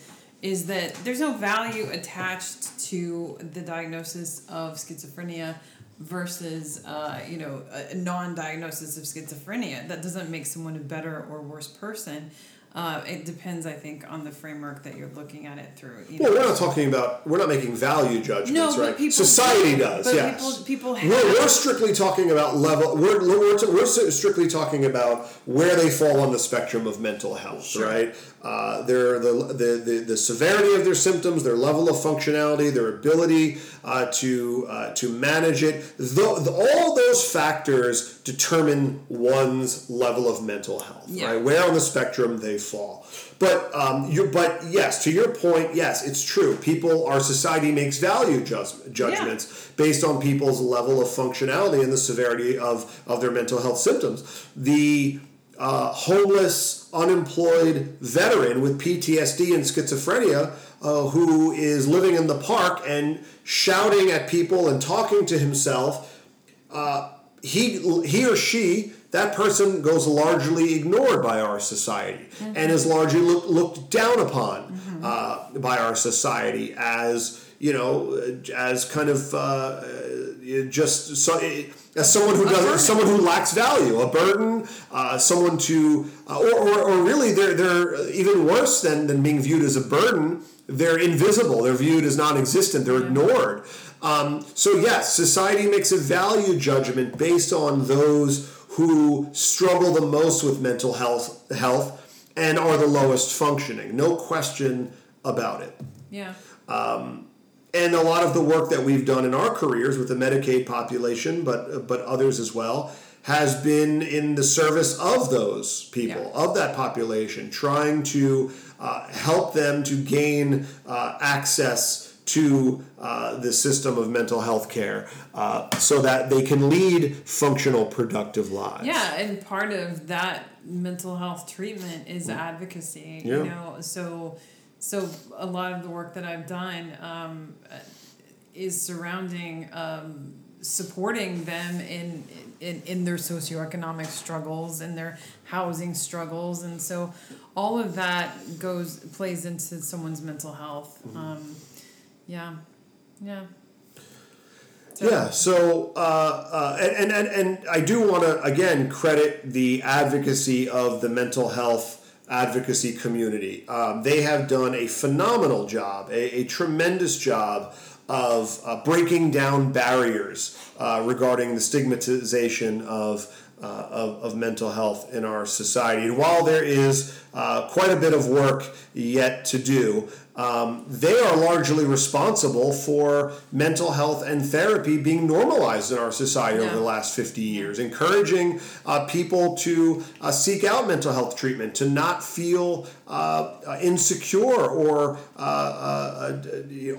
is that there's no value attached to the diagnosis of schizophrenia versus uh, you know a non-diagnosis of schizophrenia that doesn't make someone a better or worse person uh, it depends, I think, on the framework that you're looking at it through. You well, know. we're not talking about we're not making value judgments, no, right? People, Society does, but yes. People, people we're, we're strictly talking about level. We're, we're, we're strictly talking about where they fall on the spectrum of mental health, sure. right? Uh, their the, the, the the severity of their symptoms, their level of functionality, their ability uh, to uh, to manage it. All those factors determine one's level of mental health, yeah. right? Where on the spectrum they fall. But um, you but yes, to your point, yes, it's true. People, our society makes value judgment, judgments yeah. based on people's level of functionality and the severity of of their mental health symptoms. The uh, homeless, unemployed veteran with PTSD and schizophrenia uh, who is living in the park and shouting at people and talking to himself, uh, he, he or she, that person goes largely ignored by our society mm-hmm. and is largely look, looked down upon mm-hmm. uh, by our society as, you know, as kind of uh, just so, as someone who does someone who lacks value, a burden, uh, someone to, uh, or, or, or really they're, they're even worse than, than being viewed as a burden they're invisible, they're viewed as non existent, they're ignored. Um, so, yes, society makes a value judgment based on those who struggle the most with mental health, health and are the lowest functioning. No question about it. Yeah. Um, and a lot of the work that we've done in our careers with the Medicaid population, but but others as well, has been in the service of those people, yeah. of that population, trying to uh, help them to gain uh, access to uh, the system of mental health care uh, so that they can lead functional, productive lives. Yeah, and part of that mental health treatment is mm. advocacy. Yeah. You know, so so a lot of the work that I've done um, is surrounding um, supporting them in, in in their socioeconomic struggles and their housing struggles and so all of that goes plays into someone's mental health mm-hmm. um, yeah yeah so. Yeah, so uh, uh, and, and, and I do want to again credit the advocacy of the mental health advocacy community. Um, they have done a phenomenal job, a, a tremendous job of uh, breaking down barriers uh, regarding the stigmatization of, uh, of, of, mental health in our society. And while there is uh, quite a bit of work yet to do, um, they are largely responsible for mental health and therapy being normalized in our society yeah. over the last 50 years, encouraging uh, people to uh, seek out mental health treatment, to not feel uh, uh insecure or uh, uh,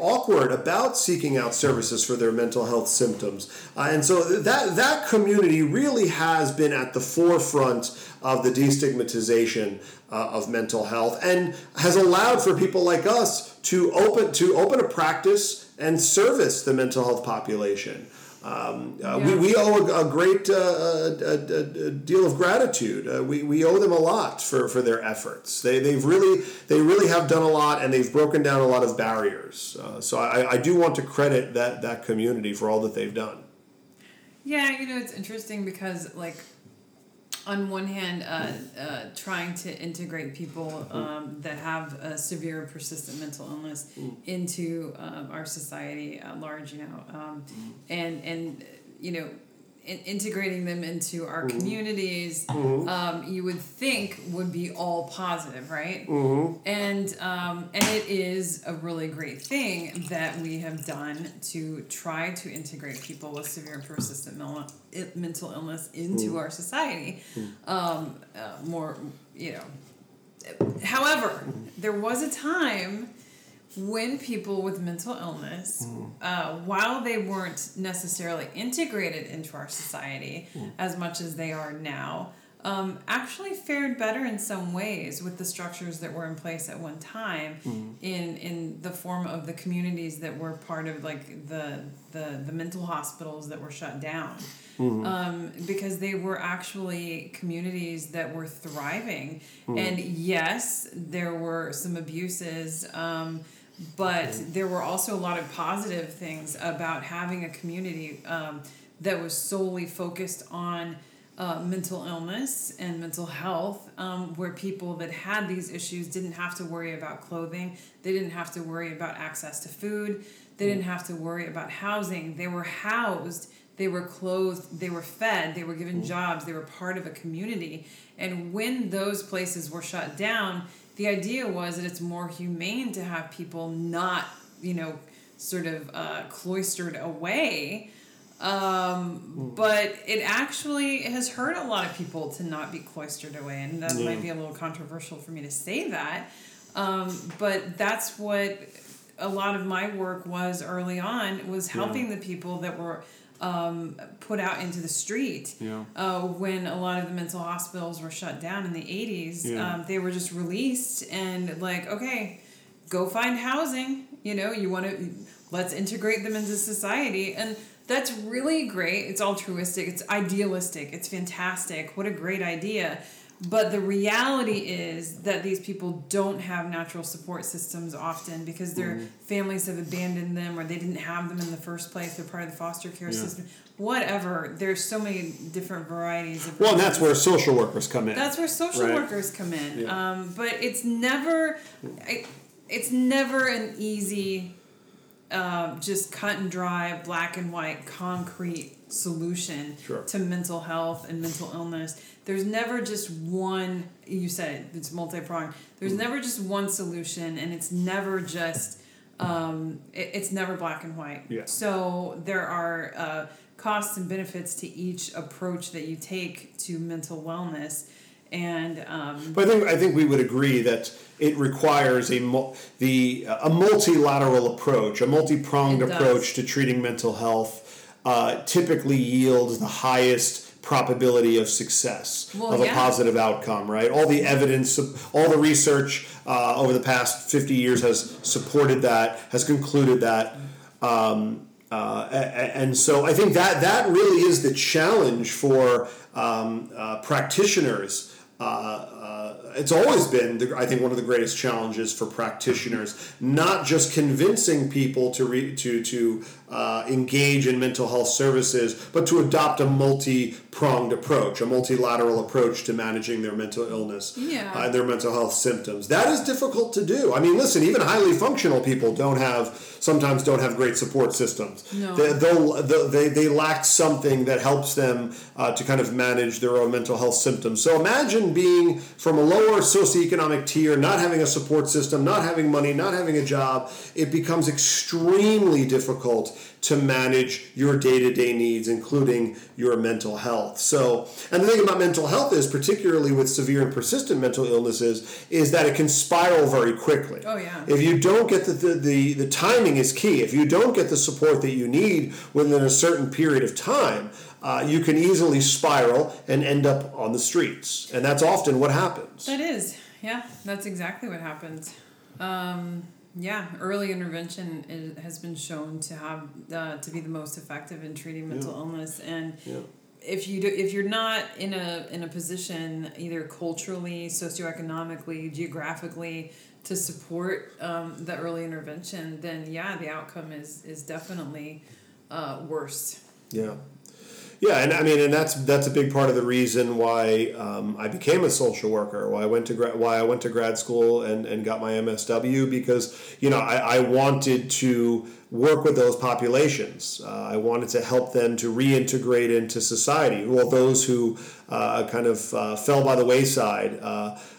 awkward about seeking out services for their mental health symptoms. and so that, that community really has been at the forefront of the destigmatization uh, of mental health and has allowed for people like us to open to open a practice and service the mental health population. Um, uh, yeah. we, we owe a, a great uh, a, a, deal of gratitude. Uh, we, we owe them a lot for, for their efforts. They, they've really they really have done a lot and they've broken down a lot of barriers. Uh, so I, I do want to credit that that community for all that they've done. Yeah, you know it's interesting because like on one hand, uh, uh, trying to integrate people um, that have a severe persistent mental illness mm. into um, our society at large, you know, um, mm. and and you know in- integrating them into our mm-hmm. communities, mm-hmm. um, you would think would be all positive, right? Mm-hmm. And um, and it is a really great thing that we have done to try to integrate people with severe and persistent mental illness into mm. our society. Mm. Um, uh, more, you know. However, mm-hmm. there was a time when people with mental illness, mm. uh, while they weren't necessarily integrated into our society mm. as much as they are now, um, actually fared better in some ways with the structures that were in place at one time mm. in in the form of the communities that were part of like the the, the mental hospitals that were shut down mm-hmm. um, because they were actually communities that were thriving mm. and yes there were some abuses um, but there were also a lot of positive things about having a community um, that was solely focused on uh, mental illness and mental health, um, where people that had these issues didn't have to worry about clothing, they didn't have to worry about access to food, they didn't have to worry about housing. They were housed, they were clothed, they were fed, they were given jobs, they were part of a community. And when those places were shut down, the idea was that it's more humane to have people not, you know, sort of uh, cloistered away Um, but it actually has hurt a lot of people to not be cloistered away, and that Yeah. might be a little controversial for me to say that. Um, but that's what a lot of my work was early on was helping the people that were um, put out into the street Yeah. uh, when a lot of the mental hospitals were shut down in the 80s Yeah. um, they were just released and like okay go find housing you know you want to let's integrate them into society. And that's really great. It's altruistic. It's idealistic. It's fantastic. What a great idea but the reality is that these people don't have natural support systems often because their Mm-hmm. families have abandoned them or they didn't have them in the first place. They're part of the foster care Yeah. system. Whatever. There's so many different varieties of Well, and that's where social workers come in. that's where social Right. workers come in. Yeah. Um, but it's never, it, it's never an easy, um, just cut and dry, black and white, concrete solution Sure. to mental health and mental illness. There's never just one. You said it. It's multi pronged. There's Mm. never just one solution, and it's never just. Um, it, it's never black and white. Yeah. So there are uh, costs and benefits to each approach that you take to mental wellness, and um, But I think I think we would agree that it requires a mul- the a multilateral approach, a multi-pronged approach to treating mental health. Uh, typically yields the highest probability of success Well, of a yeah. positive outcome. Right, all the evidence, all the research uh, over the past fifty years has supported that, has concluded that. Um, uh, a- a- and so I think that that really is the challenge for um, uh, practitioners. Uh, uh, it's always been, the, I think, one of the greatest challenges for practitioners, not just convincing people to re, to to uh, engage in mental health services, but to adopt a multi-pronged approach, a multilateral approach to managing their mental illness Yeah. uh, and their mental health symptoms. That is difficult to do. I mean, listen, even highly functional people don't have sometimes don't have great support systems. No. They, they, they lack something that helps them uh, to kind of manage their own mental health symptoms. So imagine being from a lower socioeconomic tier, not having a support system, not having money, not having a job. It becomes extremely difficult to manage your day-to-day needs including your mental health so and the thing about mental health is particularly with severe and persistent mental illnesses is that it can spiral very quickly Oh, yeah. if you don't get the, the, the, the timing is key. If you don't get the support that you need within a certain period of time, uh, you can easily spiral and end up on the streets. And that's often what happens. that is, yeah, that's exactly what happens. Um, yeah, early intervention is, has been shown to have uh, to be the most effective in treating mental illness, and Yeah. if you do, if you're not in a in a position either culturally, socioeconomically, geographically to support um, the early intervention, then yeah, the outcome is is definitely uh, worse. Yeah. Yeah, and I mean, and that's that's a big part of the reason why um, I became a social worker. Why I went to why I went to grad school and, and got my MSW because you know I, I wanted to work with those populations. Uh, I wanted to help them to reintegrate into society. Well, those who uh, kind of uh, fell by the wayside.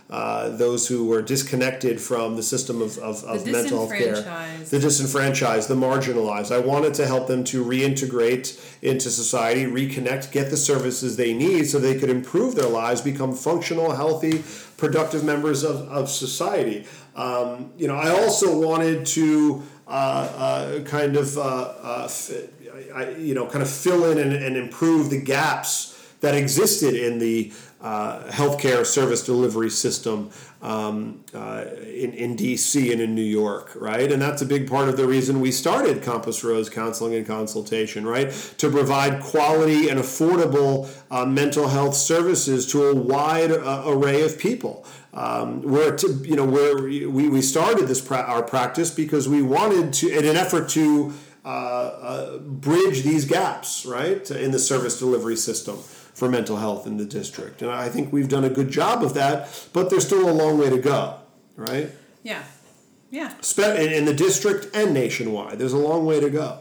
Uh, those who were disconnected from the system of, of, of The mental health care the disenfranchised, the marginalized. I wanted to help them to reintegrate into society, reconnect, get the services they need so they could improve their lives, become functional, healthy, productive members of, of society. Um, you know, I also wanted to uh, uh, kind of, uh, uh, f- I, you know, kind of fill in and, and improve the gaps that existed in the uh, healthcare service delivery system um, uh, in, in DC and in New York, right? And that's a big part of the reason we started Compass Rose Counseling and Consultation, right? To provide quality and affordable uh, mental health services to a wide uh, array of people. Um, we're to, you know where we, we started this pra- our practice because we wanted to in an effort to uh, uh, bridge these gaps right in the service delivery system for mental health in the district. And I think we've done a good job of that but there's still a long way to go right? Yeah, yeah. In, the district and nationwide there's a long way to go.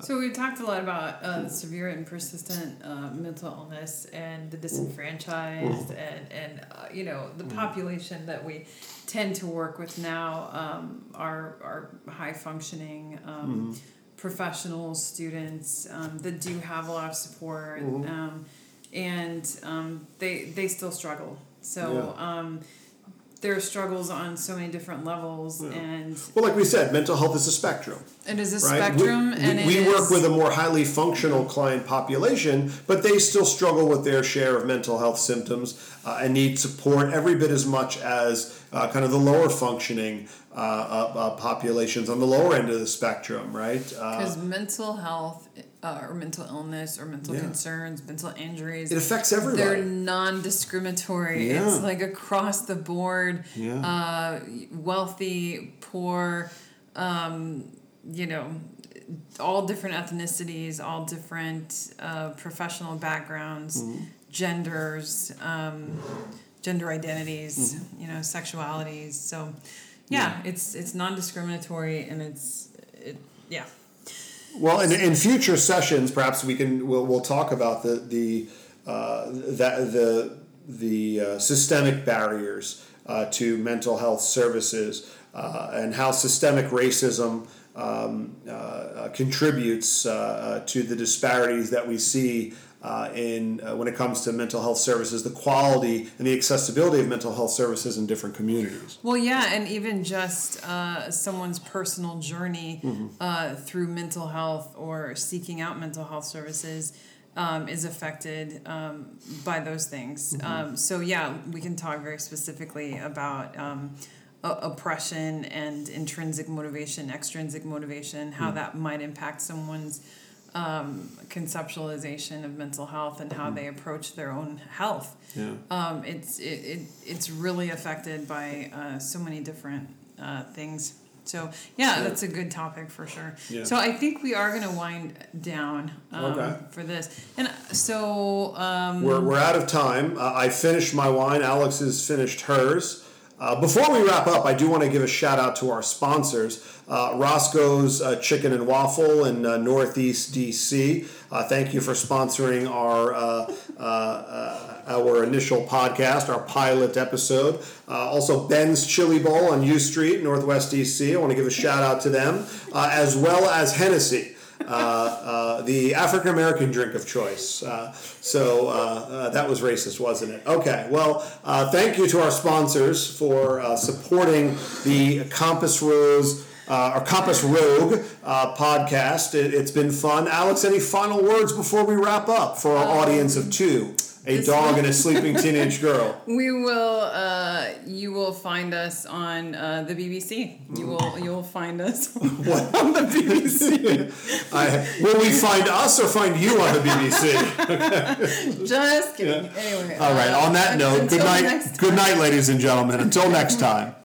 So we've talked a lot about uh, severe and persistent uh, mental illness and the disenfranchised and and uh, you know the population that we tend to work with now um, are are high functioning, um, professionals, students um, that do have a lot of support, Mm-hmm. And um, they they still struggle. So Yeah. um, there are struggles on so many different levels, and Well, like we said, mental health is a spectrum. it is a right? spectrum, we, and we, it we work with a more highly functional client population, but they still struggle with their share of mental health symptoms uh, and need support every bit as much as uh, kind of the lower functioning uh, uh, uh, populations on the lower end of the spectrum, right? Uh, Because mental health uh, or mental illness or mental Yeah. concerns, mental injuries, it affects everybody. they're non-discriminatory. Yeah. It's like across the board. Yeah. Uh, wealthy, poor, um, you know, all different ethnicities, all different uh, professional backgrounds, Mm-hmm. genders, um, gender identities, Mm-hmm. you know, sexualities. So, yeah, it's it's non-discriminatory and it's it yeah. Well, in, in future sessions, perhaps we can we'll, we'll talk about the the uh, that the the uh, systemic barriers uh, to mental health services uh, and how systemic racism um, uh, contributes uh, to the disparities that we see uh, in uh, when it comes to mental health services, the quality and the accessibility of mental health services in different communities. Well, yeah, and even just uh, someone's personal journey uh, through mental health or seeking out mental health services um, is affected um, by those things. Um, so, yeah, we can talk very specifically about um, oppression and intrinsic motivation, extrinsic motivation, how that might impact someone's um, conceptualization of mental health and how they approach their own health Yeah. um, it's it, it it's really affected by uh, so many different uh, things. So yeah, that's a good topic for sure. Yeah. So I think we are going to wind down um, Okay. for this, and so um, We're, we're out of time. Uh, I finished my wine. Alex has finished hers. Uh, before we wrap up, I do want to give a shout out to our sponsors uh, Roscoe's uh, Chicken and Waffle in uh, Northeast DC. Uh, thank you for sponsoring our uh, our initial podcast, our pilot episode. Uh, also, Ben's Chili Bowl on U Street, Northwest DC. I want to give a shout out to them, uh, as well as Hennessy uh, uh, the African American drink of choice. Uh, so uh, uh, that was racist, wasn't it? Okay, well, uh, thank you to our sponsors for uh, supporting the Compass Rose. Uh, or Compass Rogue uh, podcast. It, it's been fun. Alex, any final words before we wrap up for our audience of two a this dog and a sleeping teenage girl? we will uh, you will find us on uh, the BBC. You will you will find us what? on the BBC. I, will we find us or find you on the BBC? Just kidding. Anyway. All right. uh, On that note, good night. Good night, ladies and gentlemen. Until next time.